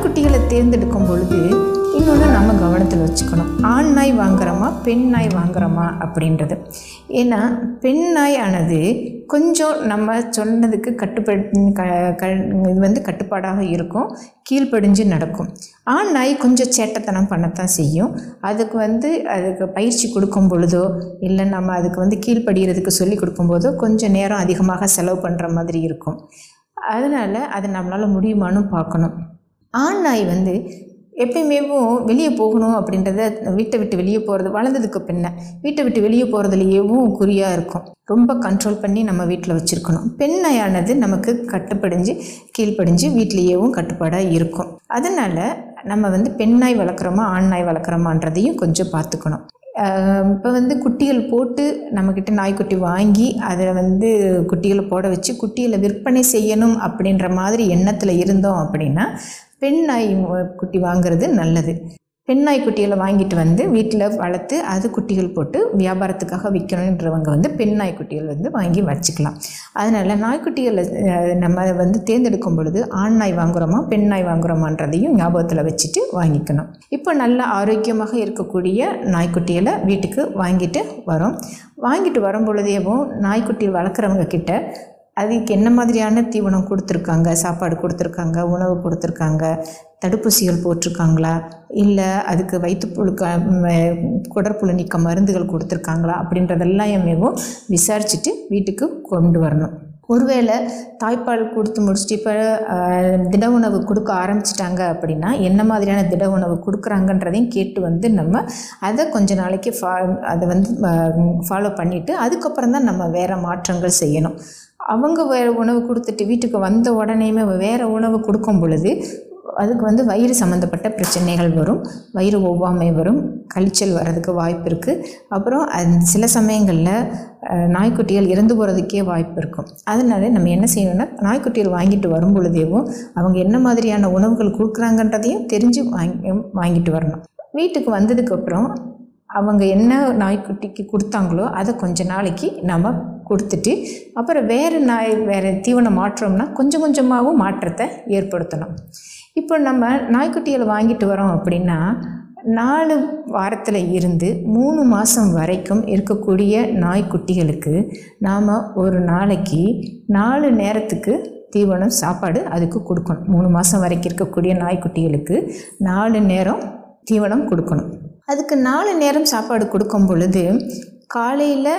நாய்க்குட்டிகளை தேர்ந்தெடுக்கும் பொழுது இன்னொன்று நம்ம கவனத்தில் வச்சுக்கணும். ஆண் நாய் வாங்குறோமா பெண் நாய் வாங்குறோமா அப்படின்றது. ஏன்னா பெண் நாய் ஆனது கொஞ்சம் நம்ம சொன்னதுக்கு கட்டுப்படு க க இது வந்து கட்டுப்பாடாக இருக்கும் கீழ்ப்படிஞ்சு நடக்கும். ஆண் நாய் கொஞ்சம் சேட்டத்தனம் பண்ணத்தான் செய்யும். அதுக்கு வந்து அதுக்கு பயிற்சி கொடுக்கும் பொழுதோ இல்லை நம்ம அதுக்கு வந்து கீழ்ப்படிகிறதுக்கு சொல்லி கொடுக்கும்போதோ கொஞ்சம் நேரம் அதிகமாக செலவு பண்ணுற மாதிரி இருக்கும். அதனால் அது நம்மளால் முடியுமான்னு பார்க்கணும். ஆண் நாய் வந்து எப்பயுமேவும் வெளியே போகணும் அப்படின்றத வீட்டை விட்டு வெளியே போகிறது வளர்ந்ததுக்கு பின்ன வீட்டை விட்டு வெளியே போகிறதுலையேவும் குறியாக இருக்கும். ரொம்ப கண்ட்ரோல் பண்ணி நம்ம வீட்டில் வச்சுருக்கணும். பெண் நாயானது நமக்கு கட்டுப்படிஞ்சு கீழ்ப்படிஞ்சு வீட்லேயேவும் கட்டுப்பாடாக இருக்கும். அதனால் நம்ம வந்து பெண் நாய் வளர்க்குறோமா ஆண் நாய் வளர்க்குறோமான்றதையும் கொஞ்சம் பார்த்துக்கணும். இப்போ வந்து குட்டிகள் போட்டு நம்மக்கிட்ட நாய்க்குட்டி வாங்கி அதில் வந்து குட்டிகளை போட வச்சு குட்டிகளை விற்பனை செய்யணும் அப்படின்ற மாதிரி எண்ணத்தில் இருந்தோம் அப்படின்னா பெண் நாய் குட்டி வாங்குறது நல்லது. பெண் நாய் குட்டிகளை வாங்கிட்டு வந்து வீட்டில் வளர்த்து அது குட்டிகள் போட்டு வியாபாரத்துக்காக விற்கணுன்றவங்க வந்து பெண் நாய்க்குட்டிகள் வந்து வாங்கி வச்சுக்கலாம். அதனால் நாய்க்குட்டிகளை நம்ம வந்து தேர்ந்தெடுக்கும் பொழுது ஆண் நாய் வாங்குறோமா பெண் நாய் வாங்குறோமான்றதையும் ஞாபகத்தில் வச்சுட்டு வாங்கிக்கணும். இப்போ நல்ல ஆரோக்கியமாக இருக்கக்கூடிய நாய்க்குட்டிகளை வீட்டுக்கு வாங்கிட்டு வரோம். வாங்கிட்டு வரும் பொழுதேவும் நாய்க்குட்டி வளர்க்குறவங்க கிட்ட அதுக்கு என்ன மாதிரியான தீவனம் கொடுத்துருக்காங்க? சாப்பாடு கொடுத்துருக்காங்க? உணவு கொடுத்துருக்காங்க? தடுப்பூசிகள் போட்டிருக்காங்களா? இல்லை அதுக்கு வயிற்றுப்புழுக்க குடற்புழு நீக்க மருந்துகள் கொடுத்துருக்காங்களா? அப்படின்றதெல்லாம் மிகவும் விசாரிச்சுட்டு வீட்டுக்கு கொண்டு வரணும். ஒருவேளை தாய்ப்பால் கொடுத்து முடிச்சுட்டு இப்போ திட உணவு கொடுக்க ஆரம்பிச்சிட்டாங்க அப்படின்னா என்ன மாதிரியான திட உணவு கொடுக்குறாங்கன்றதையும் கேட்டு வந்து நம்ம அதை கொஞ்ச நாளைக்கு ஃபா அதை வந்து ஃபாலோ பண்ணிவிட்டு அதுக்கப்புறம் தான் நம்ம வேறு மாற்றங்கள் செய்யணும். அவங்க வேறு உணவு கொடுத்துட்டு வீட்டுக்கு வந்த உடனேயுமே வேறு உணவு கொடுக்கும் பொழுது அதுக்கு வந்து வயிறு சம்மந்தப்பட்ட பிரச்சனைகள் வரும். வயிறு ஒவ்வாமை வரும். கழிச்சல் வர்றதுக்கு வாய்ப்பு இருக்குது அப்புறம் சில சமயங்களில் நாய்க்குட்டிகள் இறந்து போகிறதுக்கே வாய்ப்பு இருக்கும். அதனால நம்ம என்ன செய்யணும்னா நாய்க்குட்டிகள் வாங்கிட்டு வரும் பொழுதேவும் அவங்க என்ன மாதிரியான உணவுகள் கொடுக்குறாங்கன்றதையும் தெரிஞ்சு வாங்கி வாங்கிட்டு வரணும். வீட்டுக்கு வந்ததுக்கப்புறம் அவங்க என்ன நாய்க்குட்டிக்கு கொடுத்தாங்களோ அதை கொஞ்ச நாளைக்கு நம்ம கொடுத்துட்டு அப்புறம் வேறு நாய் வேறு தீவனம் மாற்றோம்னா கொஞ்சம் கொஞ்சமாகவும் மாற்றத்தை ஏற்படுத்தணும். இப்போ நம்ம நாய்க்குட்டிகளை வாங்கிட்டு வரோம் அப்படின்னா நாலு வாரத்தில் இருந்து மூணு மாதம் வரைக்கும் இருக்கக்கூடிய நாய்க்குட்டிகளுக்கு நாம் ஒரு நாளைக்கு நாலு நேரத்துக்கு தீவனம் சாப்பாடு அதுக்கு கொடுக்கணும். மூணு மாதம் வரைக்கும் இருக்கக்கூடிய நாய்க்குட்டிகளுக்கு நாலு நேரம் தீவனம் கொடுக்கணும். அதுக்கு நாலு நேரம் சாப்பாடு கொடுக்கும் பொழுது காலையில்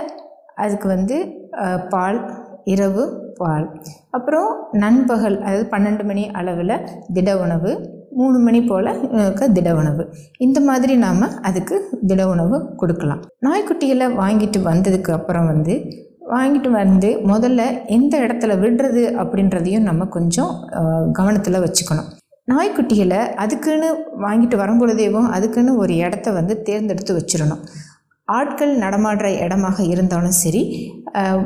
அதுக்கு வந்து பால் இரவு பால். அப்புறம் நண்பகல் அதாவது பன்னெண்டு மணி அளவில் திட உணவு மூணு மணி போல் திட உணவு. இந்த மாதிரி நாம் அதுக்கு திட உணவு கொடுக்கலாம். நாய்க்குட்டிகளை வாங்கிட்டு வந்ததுக்கு அப்புறம் வந்து வாங்கிட்டு வந்து முதல்ல எந்த இடத்துல விடுறது அப்படின்றதையும் நம்ம கொஞ்சம் கவனத்தில் வச்சுக்கணும். நாய்க்குட்டிகளை அதுக்குன்னு வாங்கிட்டு வரும்பொழுதேவும் அதுக்குன்னு ஒரு இடத்த வந்து தேர்ந்தெடுத்து வச்சிடணும். ஆட்கள் நடமாடுற இடமாக இருந்தாலும் சரி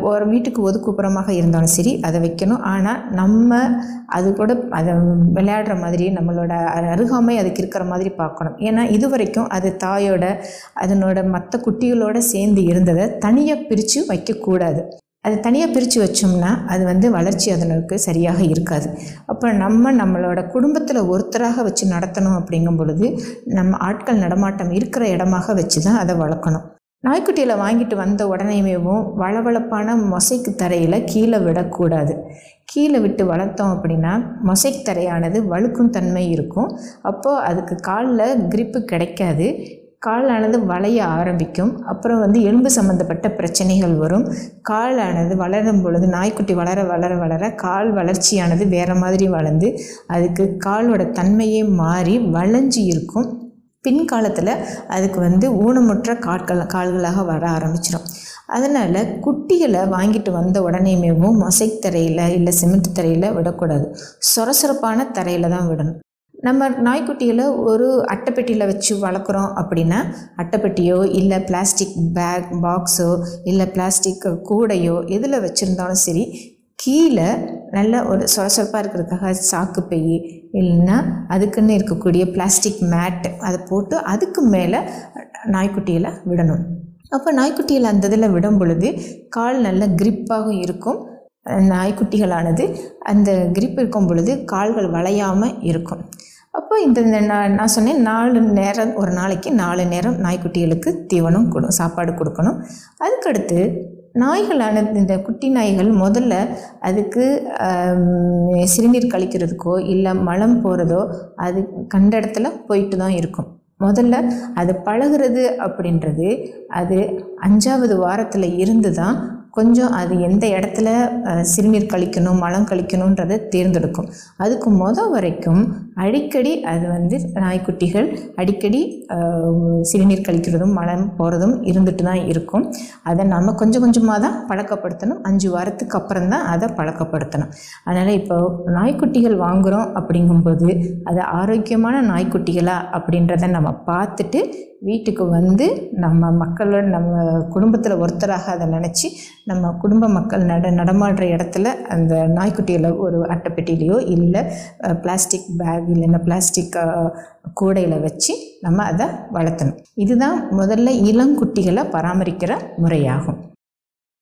ஒரு வீட்டுக்கு ஒதுக்குப்புறமாக இருந்தாலும் சரி அதை வைக்கணும். ஆனால் நம்ம அது கூட அதை விளையாடுற மாதிரி நம்மளோட அருகாமை அதுக்கு இருக்கிற மாதிரி பார்க்கணும். ஏன்னா இது வரைக்கும் அது தாயோட அதனோட மற்ற குட்டிகளோட சேர்ந்து இருந்ததை தனியாக பிரித்து வைக்கக்கூடாது. அதை தனியாக பிரித்து வச்சோம்னா அது வந்து வளர்ச்சி அதனுக்கு சரியாக இருக்காது. அப்போ நம்ம நம்மளோட குடும்பத்தில் ஒருத்தராக வச்சு நடத்தணும் அப்படிங்கும் பொழுது நம்ம ஆட்கள் நடமாட்டம் இருக்கிற இடமாக வச்சு தான் அதை வளர்க்கணும். நாய்க்குட்டியில் வாங்கிட்டு வந்த உடனேமேவும் வளவளப்பான மொசைக்கு தரையில் கீழே விடக்கூடாது. கீழே விட்டு வளர்த்தோம் அப்படின்னா மொசைக் தரையானது வழுக்கும் தன்மை இருக்கும். அப்போது அதுக்கு காலில் கிரிப்பு கிடைக்காது. காலானது வளைய ஆரம்பிக்கும். அப்புறம் வந்து எலும்பு சம்மந்தப்பட்ட பிரச்சனைகள் வரும். காலானது வளரும் பொழுது நாய்க்குட்டி வளர வளர வளர கால் வளர்ச்சியானது வேறு மாதிரி வளர்ந்து அதுக்கு காலோட தன்மையே மாறி வளைஞ்சு இருக்கும். பின்காலத்தில் அதுக்கு வந்து ஊனமுற்ற காட்கள் கால்களாக வர ஆரம்பிச்சிடும் அதனால் குட்டிகளை வாங்கிட்டு வந்த உடனேமேவும் மொசைக் தரையில் இல்லை சிமெண்ட் தரையில் விடக்கூடாது. சொரசொரப்பான தரையில் தான் விடணும். நம்ம நாய்க்குட்டிகளை ஒரு அட்டைப்பெட்டியில் வச்சு வளர்க்குறோம் அப்படின்னா அட்டைப்பெட்டியோ இல்லை பிளாஸ்டிக் பேக் பாக்ஸோ இல்லை பிளாஸ்டிக் கூடையோ எதில் வச்சுருந்தாலும் சரி கீழே நல்ல ஒரு சொரசொரப்பாக இருக்கிறதுக்காக சாக்கு பை இல்லைன்னா அதுக்குன்னு இருக்கக்கூடிய பிளாஸ்டிக் மேட் அதை போட்டு அதுக்கு மேலே நாய்க்குட்டிகளை விடணும். அப்போ நாய்க்குட்டிகளை அந்த இதில் விடும் பொழுது கால் நல்ல கிரிப்பாகவும் இருக்கும். நாய்க்குட்டிகளானது அந்த கிரிப் இருக்கும் பொழுது கால்கள் வளையாமல் இருக்கும். அப்போ இந்த இந்த நான் நான் சொன்னேன் நாலு நேரம் ஒரு நாளைக்கு நாலு நேரம் நாய்க்குட்டிகளுக்கு தீவனம் கொடு சாப்பாடு கொடுக்கணும். அதுக்கடுத்து நாய்களான இந்த குட்டி நாய்கள் முதல்ல அதுக்கு சிறுநீர் கழிக்கிறதுக்கோ இல்லை மலம் போகிறதோ அது கண்ட இடத்துல போயிட்டு தான் இருக்கும். முதல்ல அது பழகுறது அப்படின்றது அது அஞ்சாவது வாரத்தில் இருந்து தான் கொஞ்சம் அது எந்த இடத்துல சிறுநீர் கழிக்கணும் மலம் கழிக்கணுன்றதை தேர்ந்தெடுக்கும். அதுக்கு முத வரைக்கும் அடிக்கடி அது வந்து நாய்க்குட்டிகள் அடிக்கடி சிறுநீர் கழிக்கிறதும் மலம் போகிறதும் இருந்துட்டு தான் இருக்கும். அதை நம்ம கொஞ்சம் கொஞ்சமாக தான் பழக்கப்படுத்தணும். அஞ்சு வாரத்துக்கு அப்புறம் தான் அதை பழக்கப்படுத்தணும். அதனால் இப்போ நாய்க்குட்டிகள் வாங்குகிறோம் அப்படிங்கும்போது அது ஆரோக்கியமான நாய்க்குட்டிகளா அப்படின்றத நம்ம பார்த்துட்டு வீட்டுக்கு வந்து நம்ம மக்களோட நம்ம குடும்பத்தில் ஒருத்தராக அதை நினச்சி நம்ம குடும்ப மக்கள் நட நடமாடுற இடத்துல அந்த நாய்க்குட்டியில் ஒரு அட்டைப்பெட்டிலையோ இல்லை பிளாஸ்டிக் பேக் இல்லைன்னா பிளாஸ்டிக் கூடையில் வச்சு நம்ம அதை வளர்த்தணும். இதுதான் முதல்ல இளங்குட்டிகளை பராமரிக்கிற முறையாகும்.